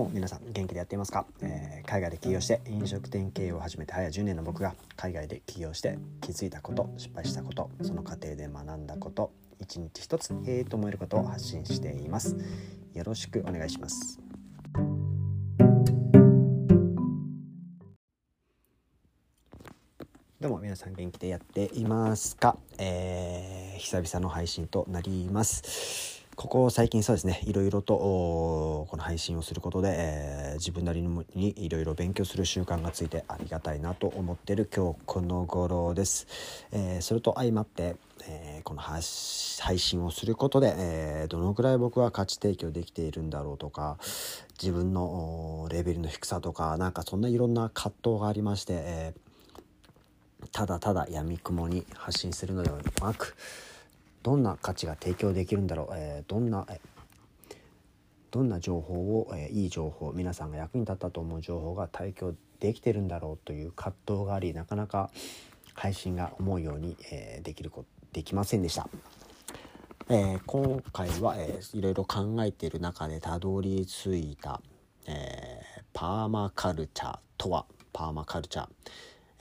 も皆さん元気でやっていますか、えー、海外で起業して飲食店経営を始めて早10年の僕が海外で起業して気づいたこと失敗したことその過程で学んだこと一日一つへえと思えることを発信しています。よろしくお願いします。どうも皆さん元気でやっていますか、えー、久々の配信となります。ここ最近そうですねいろいろとこの配信をすることで、えー、自分なりにいろいろ勉強する習慣がついてありがたいなと思ってる今日この頃です、えー、それと相まって、えー、この配信をすることで、えどのくらい僕は価値提供できているんだろうとか自分のレベルの低さとかなんかそんないろんな葛藤がありまして、えただただやみくもに発信するのではなくどんな価値が提供できるんだろう、えー、どんな、えどんな情報を、えー、いい情報皆さんが役に立ったと思う情報が提供できてるんだろう？という葛藤がありなかなか配信が思うように、えー、できるこできませんでした。えー、今回は、えー、いろいろ考えている中でたどり着いた、えー、パーマカルチャーとは？パーマカルチャー。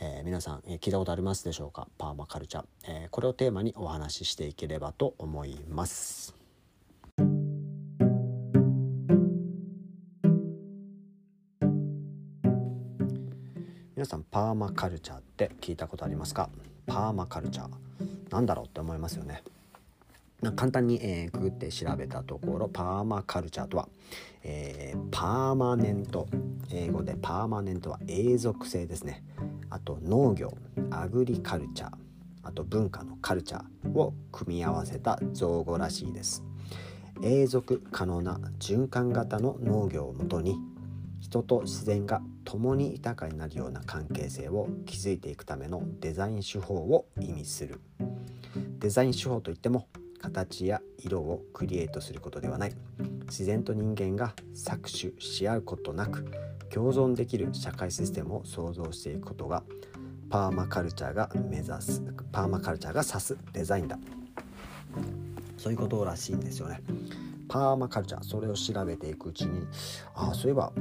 えー、皆さん、えー、聞いたことありますでしょうか？パーマカルチャー、えー、これをテーマにお話ししていければと思います。皆さんパーマカルチャーって聞いたことありますか？パーマカルチャー。なんだろうって思いますよね。簡単に、えー、ググって調べたところパーマカルチャーとは、えー、パーマネント英語でパーマネントは永続性ですね。あと農業アグリカルチャーあと文化のカルチャーを組み合わせた造語らしいです。永続可能な循環型の農業をもとに人と自然が共に豊かになるような関係性を築いていくためのデザイン手法を意味する。デザイン手法といっても形や色をクリエイトすることではない。自然と人間が搾取し合うことなく共存できる社会システムを創造していくことがパーマカルチャーが目指すパーマカルチャーが指すデザインだ。そういうことらしいんですよね。パーマカルチャーそれを調べていくうちにああそういえば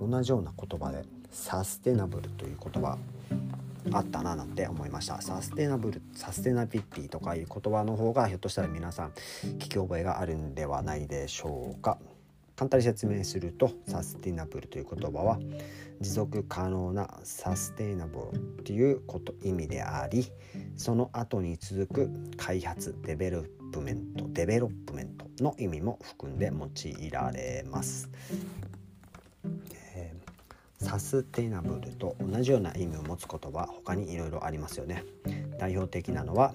同じような言葉でサステナブルという言葉あったななんて思いました。サステナブルサステナビリティとかいう言葉の方がひょっとしたら皆さん聞き覚えがあるんではないでしょうか。簡単に説明するとサスティナブルという言葉は持続可能なサステイナブルということ意味でありその後に続く開発 development development の意味も含んで用いられます、サステナブルと同じような意味を持つ言葉他にいろいろありますよね。代表的なのは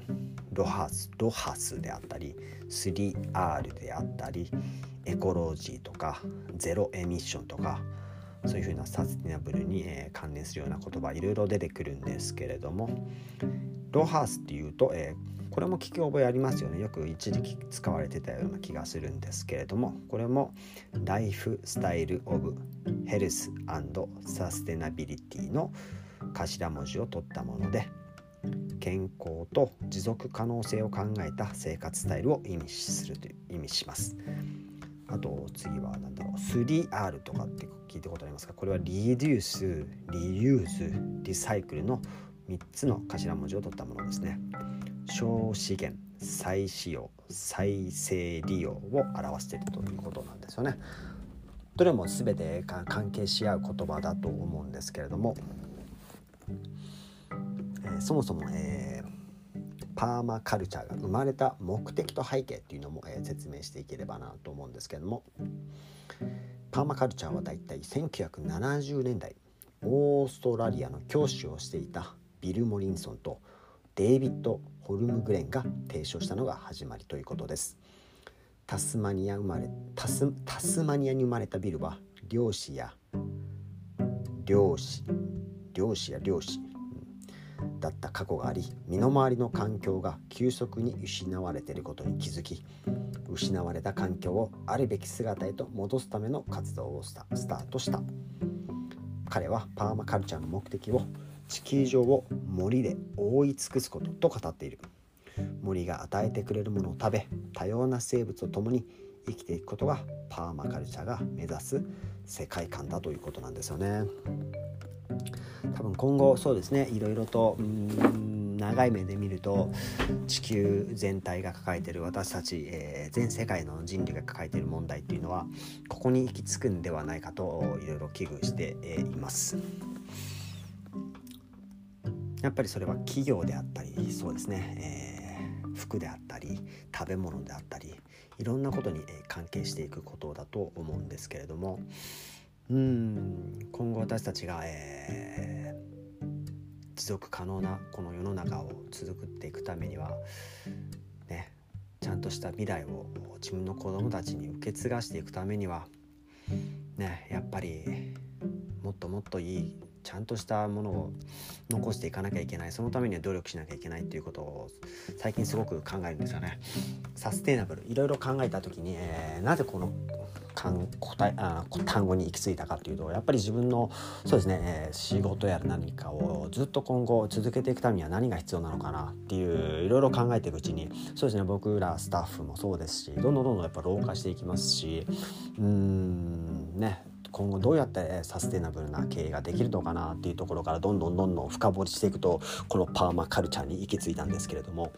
ロハスロハスであったり 3R であったりエコロジーとかゼロエミッションとかそういうふうなサスティナブルに、関連するような言葉いろいろ出てくるんですけれどもロハースっていうと、えー、これも聞き覚えありますよねよく一時期使われてたような気がするんですけれどもこれもライフスタイル・オブ・ヘルスサステナビリティの頭文字を取ったもので健康と持続可能性を考えた生活スタイルを意味するという意味します。あと次は何だろう 3R とかって聞いたことありますか？これはリデュースリユーズリサイクルの3つの頭文字を取ったものですね。小資源再使用再生利用を表しているということなんですよね。どれも全て関係し合う言葉だと思うんですけれども、えー、そもそも、えーパーマカルチャーが生まれた目的と背景っていうのも、えー、説明していければなと思うんですけれどもパーマカルチャーはだいたい1970年代オーストラリアの教師をしていたビル・モリンソンとデイビッド・ホルムグレンが提唱したのが始まりということです。タスマニア生まれタスタスマニアに生まれたビルは漁師や漁師漁師や漁師だった過去があり身の回りの環境が急速に失われていることに気づき失われた環境をあるべき姿へと戻すための活動をスタートした。彼はパーマカルチャーの目的を地球上を森で覆い尽くすことと語っている森が与えてくれるものを食べ多様な生物と共に生きていくことがパーマカルチャーが目指す世界観だということなんですよね。多分今後そうですねいろいろとん長い目で見ると地球全体が抱えてる私たち、えー、全世界の人類が抱えている問題っていうのはここに行き着くんではないかといろいろ危惧して、います。やっぱりそれは企業であったりそうですね、えー、服であったり食べ物であったりいろんなことに関係していくことだと思うんですけれども。うん今後私たちが、えー、持続可能なこの世の中を続くっていくためにはねちゃんとした未来を自分の子供たちに受け継がしていくためにはねやっぱりもっともっといいちゃんとしたものを残していかなきゃいけない。そのためには努力しなきゃいけないっていうことを最近すごく考えるんですよね。サステイナブル。いろいろ考えた時に、えー、なぜこの答えあ単語に行き着いたかというとやっぱり自分のそうですね、えー、仕事やら何かをずっと今後続けていくためには何が必要なのかなっていういろいろ考えていくうちにそうですね僕らスタッフもそうですしどんどんどんどんやっぱ老化していきますしうんね。今後どうやってサステナブルな経営ができるのかなっていうところからどんどんどんどん深掘りしていくとこのパーマカルチャーに行き着いたんですけれども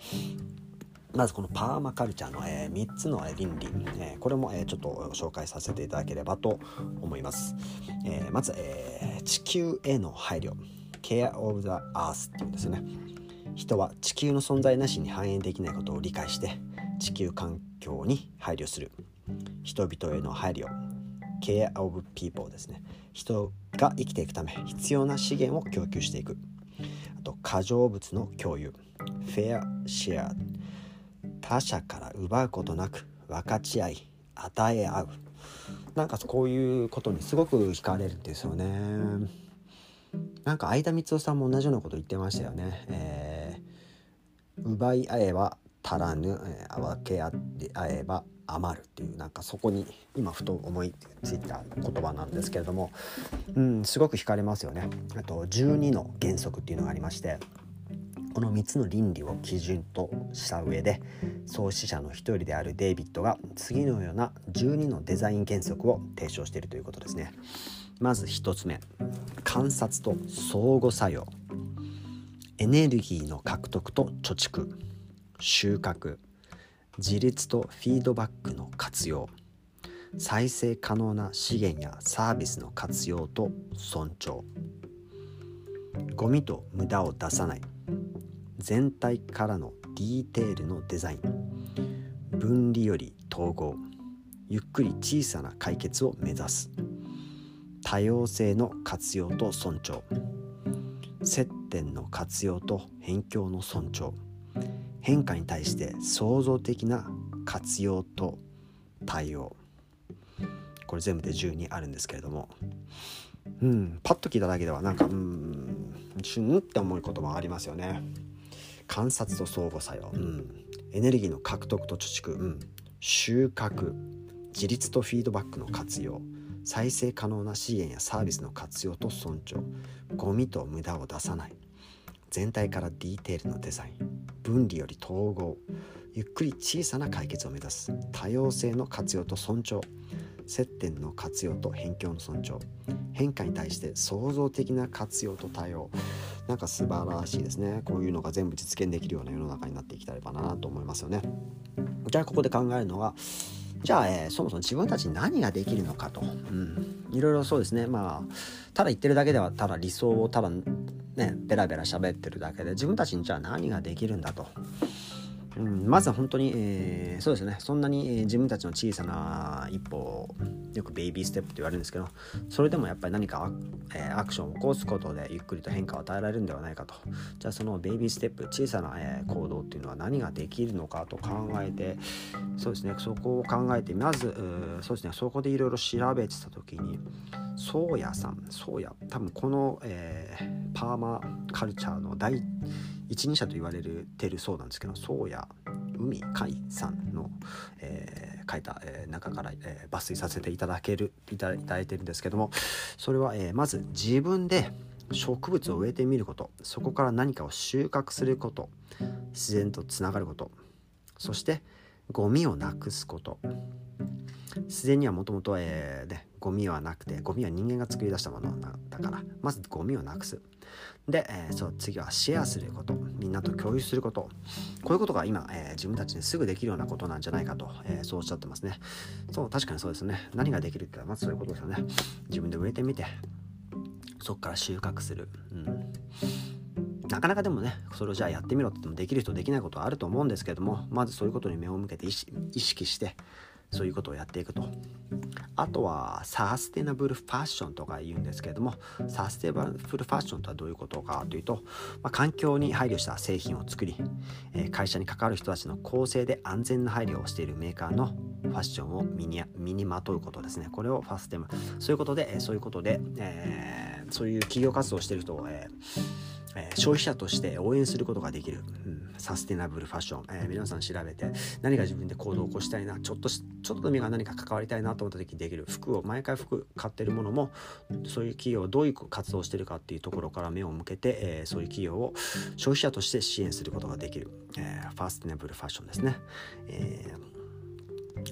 まずこのパーマカルチャーの、え、3つの倫理、え、これも、え、ちょっと紹介させていただければと思います。え、まず、え、地球への配慮 Care of the Earth っていうんですね。人は地球の存在なしに反映できないことを理解して地球環境に配慮する人々への配慮 Care of People ですね。人が生きていくため必要な資源を供給していく。あと過剰物の共有。Fair Share 他者から奪うことなく分かち合い与え合う。なんかこういうことにすごく惹かれるんですよね。なんか相田光夫さんも同じようなこと言ってましたよね、えー、奪い合えば足らぬ、えー、分け合って合えば余るっていうなんかそこに今ふと思いついた言葉なんですけれども、うん、すごく惹かれますよね。あと12の原則っていうのがありましてこの3つの倫理を基準とした上で創始者の一人であるデイビッドが次のような12のデザイン原則を提唱しているということですね。まず1つ目観察と相互作用エネルギーの獲得と貯蓄収穫自立とフィードバックの活用。再生可能な資源やサービスの活用と尊重。ゴミと無駄を出さない。全体からのディテールのデザイン。分離より統合。ゆっくり小さな解決を目指す。多様性の活用と尊重。接点の活用と辺境の尊重。変化に対して創造的な活用と対応。これ全部で12あるんですけれども。うんパッと聞いただけではなんかうんシュンって思うこともありますよね。観察と相互作用、うん、エネルギーの獲得と貯蓄、うん、収穫。自立とフィードバックの活用。再生可能な資源やサービスの活用と尊重。ゴミと無駄を出さない。全体からディテールのデザイン分離より統合ゆっくり小さな解決を目指す多様性の活用と尊重接点の活用と辺境の尊重変化に対して創造的な活用と対応。なんか素晴らしいですね。こういうのが全部実現できるような世の中になっていきたいかなと思いますよね。じゃあここで考えるのがじゃあ、えー、そもそも自分たちに何ができるのかと、うん、いろいろそうですね。まあただ言ってるだけではただ理想をただねベラベラ喋ってるだけで自分たちにじゃあ何ができるんだと。うん、まずは本当に、えー、そうですね。そんなに、えー、自分たちの小さな一歩よくベイビーステップと言われるんですけどそれでもやっぱり何か、えー、アクションを起こすことでゆっくりと変化を与えられるんではないかと。じゃあそのベイビーステップ小さな、えー、行動っていうのは何ができるのかと考えてそうですね。そこを考えてまずそうですね。そこでいろいろ調べてた時に宗谷さん宗谷多分この、えー、パーマカルチャーの第一一人者と言われるてるそうなんですけど宗谷海海さんの、えー、書いた、えー、中から、えー、抜粋させていただけるいただいてるんですけどもそれは、えまず自分で植物を植えてみることそこから何かを収穫すること自然とつながることそしてゴミをなくすこと。自然にはもともとゴミはなくてゴミは人間が作り出したものだからまずゴミをなくす。で、えー、そう次はシェアすること。みんなと共有すること。こういうことが今、えー、自分たちにすぐできるようなことなんじゃないかと、えー、そうおっしゃってますね。そう確かにそうですね。何ができるってまずそういうことですよね。自分で植えてみてそこから収穫する、うん、なかなかでもねそれをじゃあやってみろって言ってもできる人できないことはあると思うんですけどもまずそういうことに目を向けて意識してそういうことをやっていくと。あとはサステナブルファッションとか言うんですけれどもサステナブルファッションとはどういうことかというと、まあ、環境に配慮した製品を作り、え、会社に関わる人たちの公正で安全な配慮をしているメーカーのファッションを身に身にまとうことですね。これをファステム。そういうことでえそういうことで、えー、そういう企業活動をしている人を、えーえ、消費者として応援することができる、うん、サステナブルファッション、えー、皆さん調べて何か自分で行動を起こしたいなちょっとちょっとでも何か関わりたいなと思った時にできる服を毎回服買ってるものもそういう企業どういう活動をしてるかっていうところから目を向けて、えー、そういう企業を消費者として支援することができる、えー、ファステナブルファッションですね。えー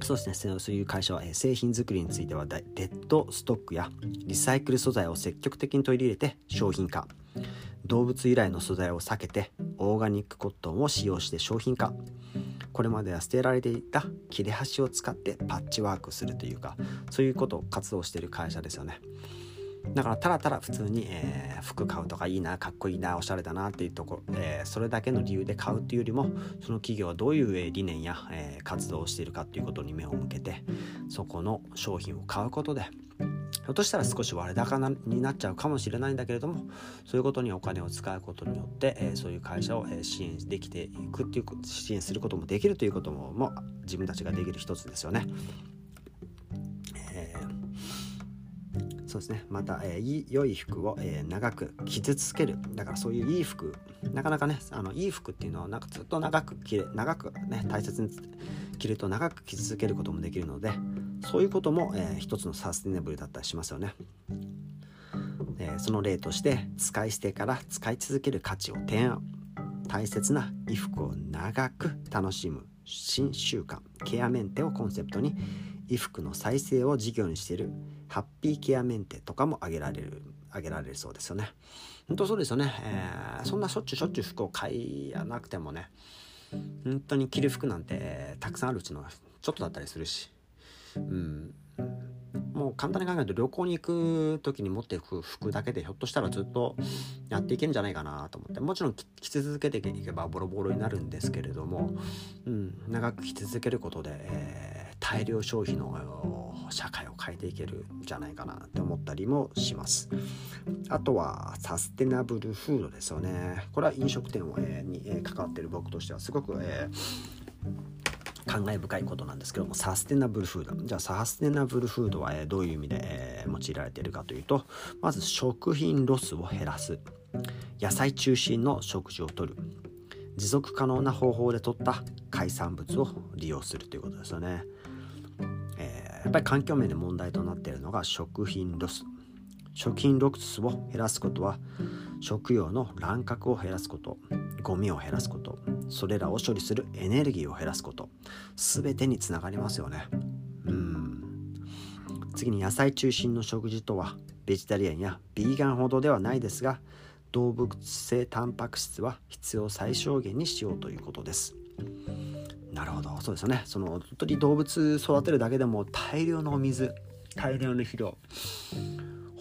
そうですねそういう会社は、え製品作りについてはデッドストックやリサイクル素材を積極的に取り入れて商品化動物由来の素材を避けてオーガニックコットンを使用して商品化。これまでは捨てられていた切れ端を使ってパッチワークするというかそういうことを活動している会社ですよね。だからただただ普通に、えー、服買うとかいいなかっこいいなおしゃれだなっていうところ、えー、それだけの理由で買うっていうよりもその企業はどういう理念や、えー、活動をしているかっていうことに目を向けてそこの商品を買うことでひょっとしたら少し割高になっちゃうかもしれないんだけれどもそういうことにお金を使うことによって、えー、そういう会社を、えー、支援できていくっていう支援することもできるということもも自分たちができる一つですよね。えー、そうですねまた、えー、良い服を、えー、長く着続けるだからそういういい服なかなかねあのいい服っていうのはなんかずっと長く着れ長くね大切に着ると長く着続けることもできるのでそういうことも、えー、一つのサスティナブルだったりしますよね。え、その例として使い捨てから使い続ける価値を提案大切な衣服を長く楽しむ新習慣ケアメンテをコンセプトに衣服の再生を事業にしているハッピーケアメンテとかも挙げられる挙げられるそうですよね。本当そうですよね、えー、そんなしょっちゅうしょっちゅう服を買いやなくてもね本当に着る服なんて、たくさんあるうちのちょっとだったりするし。うん、もう簡単に考えると旅行に行く時に持っていく服だけでひょっとしたらずっとやっていけるんじゃないかなと思って。もちろん着続けていけばボロボロになるんですけれども、うん、長く着続けることで、えー、大量消費の社会を変えていけるんじゃないかなって思ったりもします。あとはサステナブルフードですよね。これは飲食店を、え、に、え、関わってる僕としてはすごく、えー感慨深いことなんですけどもサステナブルフード。じゃあサステナブルフードはどういう意味で、え用いられているかというとまず食品ロスを減らす。野菜中心の食事をとる。持続可能な方法で取った海産物を利用するということですよね、えー、やっぱり環境面で問題となっているのが食品ロス。食品ロスを減らすことは食用の乱獲を減らすことゴミを減らすことそれらを処理するエネルギーを減らすこと全てにつながりますよね。うん。次に野菜中心の食事とはベジタリアンやビーガンほどではないですが動物性タンパク質は必要最小限にしようということです。なるほど。そうですよね。その本当に動物育てるだけでも大量のお水大量の肥料。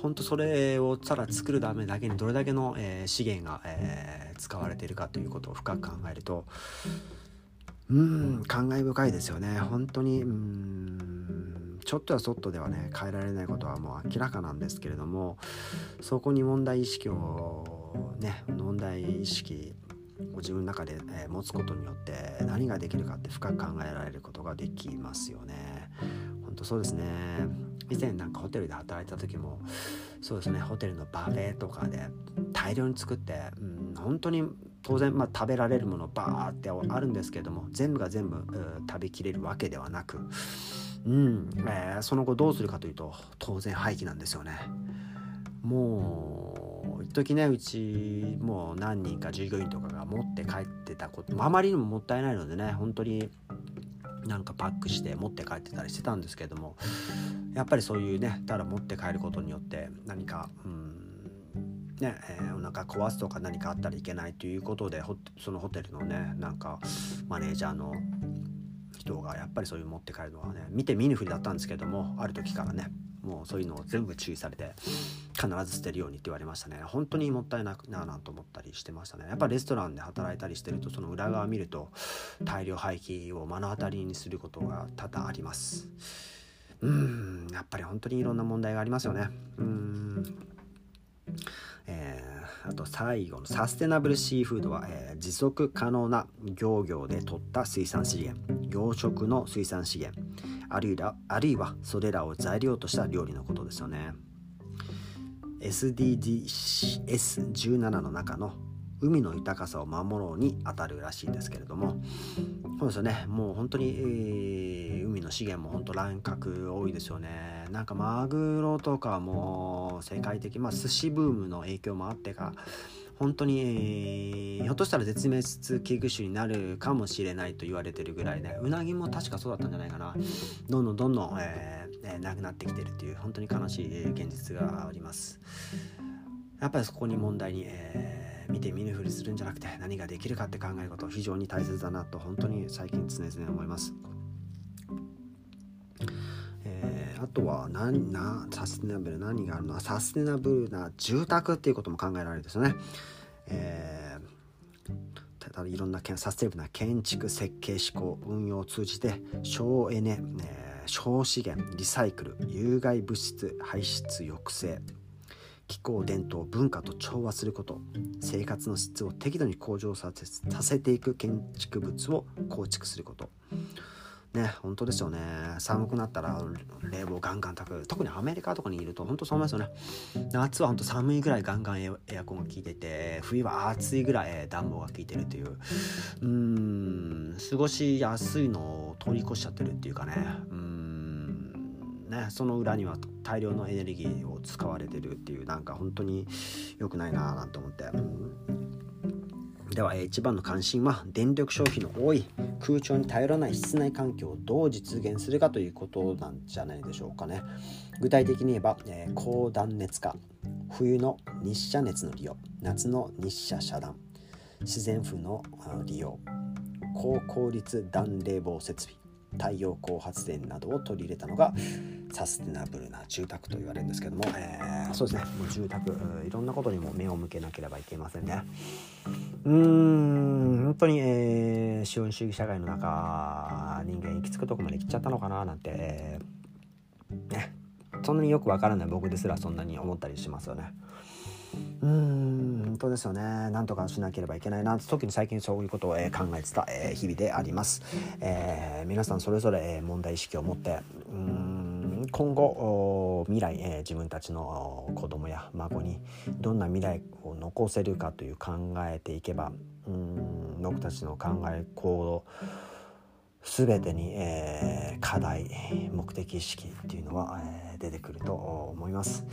本当それをただ作るためだけにどれだけの、えー、資源が、えー、使われているかということを深く考えるとうん感慨深いですよね本当にうんちょっとやそっとではね変えられないことはもう明らかなんですけれどもそこに問題意識をね問題意識を自分の中で、えー、持つことによって何ができるかって深く考えられることができますよね。本当そうですね以前なんかホテルで働いた時もそうですねホテルの buffet とかで大量に作って、うん、本当に当然、まあ、食べられるものバーってあるんですけれども全部が全部食べきれるわけではなく、うんえー、その後どうするかというと当然廃棄なんですよね。もう一時ねうちもう何人か従業員とかが持って帰ってたことあまりにももったいないのでね本当になんかパックして持って帰ってたりしてたんですけどもやっぱりそういうねただ持って帰ることによって何かうんねえー、お腹壊すとか何かあったらいけないということでそのホテルのねなんかマネージャーの人がやっぱりそういう持って帰るのはね見て見ぬふりだったんですけどもある時からねもうそういうのを全部注意されて必ず捨てるようにって言われましたね。本当にもったいなくななと思ったりしてましたね。やっぱレストランで働いたりしてるとその裏側見ると大量廃棄を目の当たりにすることが多々あります。うんやっぱり本当にいろんな問題がありますよね。うん。えー、あと最後のサステナブルシーフードは、えー、持続可能な漁業で取った水産資源養殖の水産資源あるいはあるいはそれらを材料とした料理のことですよね。SDGs17 の中の海の豊かさを守ろうに当たるらしいんですけれどもそうですよね。もう本当に、えー、海の資源も本当乱獲多いですよね。なんかマグロとかも世界的まあ寿司ブームの影響もあってか本当に、えー、ひょっとしたら絶滅危惧種になるかもしれないと言われてるぐらいねうなぎも確かそうだったんじゃないかな。どんどんどんどん、えー、なくなってきてるっていう本当に悲しい現実があります。やっぱりそこに問題に、えー、見て見ぬふりするんじゃなくて何ができるかって考えること非常に大切だなと本当に最近常々思います。あとは何なサステナブル何があるの？はサステナブルな住宅っていうことも考えられるですよね。えー、ただいろんなサステナブルな建築設計思考運用を通じて省エネ、えー、省資源リサイクル有害物質排出抑制。気候伝統文化と調和すること生活の質を適度に向上させていく建築物を構築すること。ね本当ですよね。寒くなったら冷房ガンガン炊く特にアメリカとかにいると本当そう思いますよね。夏は本当寒いぐらいガンガンエアコンが効いてて冬は暑いぐらい暖房が効いてるという。うん過ごしやすいのを通り越しちゃってるっていうかね。うん。ねその裏には大量のエネルギーを使われてるっていうなんか本当に良くないなーなんて思って。では、一番の関心は電力消費の多い空調に頼らない室内環境をどう実現するかということなんじゃないでしょうかね具体的に言えば、えー、高断熱化冬の日射熱の利用夏の日射遮断自然風の利用高効率暖冷房設備太陽光発電などを取り入れたのがサステナブルな住宅と言われるんですけども、えー、そうですね。もう住宅いろんなことにも目を向けなければいけませんね。うーん本当に、えー、資本主義社会の中人間行き着くとこまで来ちゃったのかななんて、えー、ね。そんなによくわからない僕ですらそんなに思ったりしますよね。うーん本当ですよね。なんとかしなければいけないな特に最近そういうことを、えー、考えてた、えー、日々であります、えー、皆さんそれぞれ、え問題意識を持ってうん今後未来、え自分たちの子供や孫にどんな未来を残せるかという考えていけばうん僕たちの考え行動全てに、えー、課題目的意識っていうのは、えー、出てくると思います。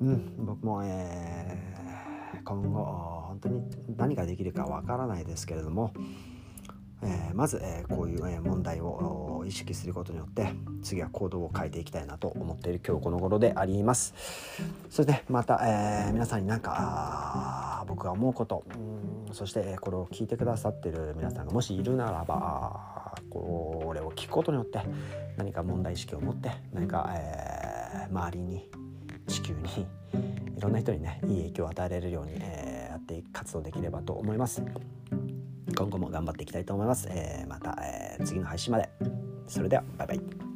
うん、僕も、えー、今後本当に何ができるかわからないですけれども、えー、まず、えー、こういう、え、問題を意識することによって次は行動を変えていきたいなと思っている今日この頃であります。そしてまた、えー、皆さんになんか僕が思うことそしてこれを聞いてくださってる皆さんがもしいるならばこれを聞くことによって何か問題意識を持って何か、えー、周りに地球にいろんな人にねいい影響を与えられるように、えー、やって活動できればと思います。今後も頑張っていきたいと思います、えー、また、え次の配信まで。それではバイバイ。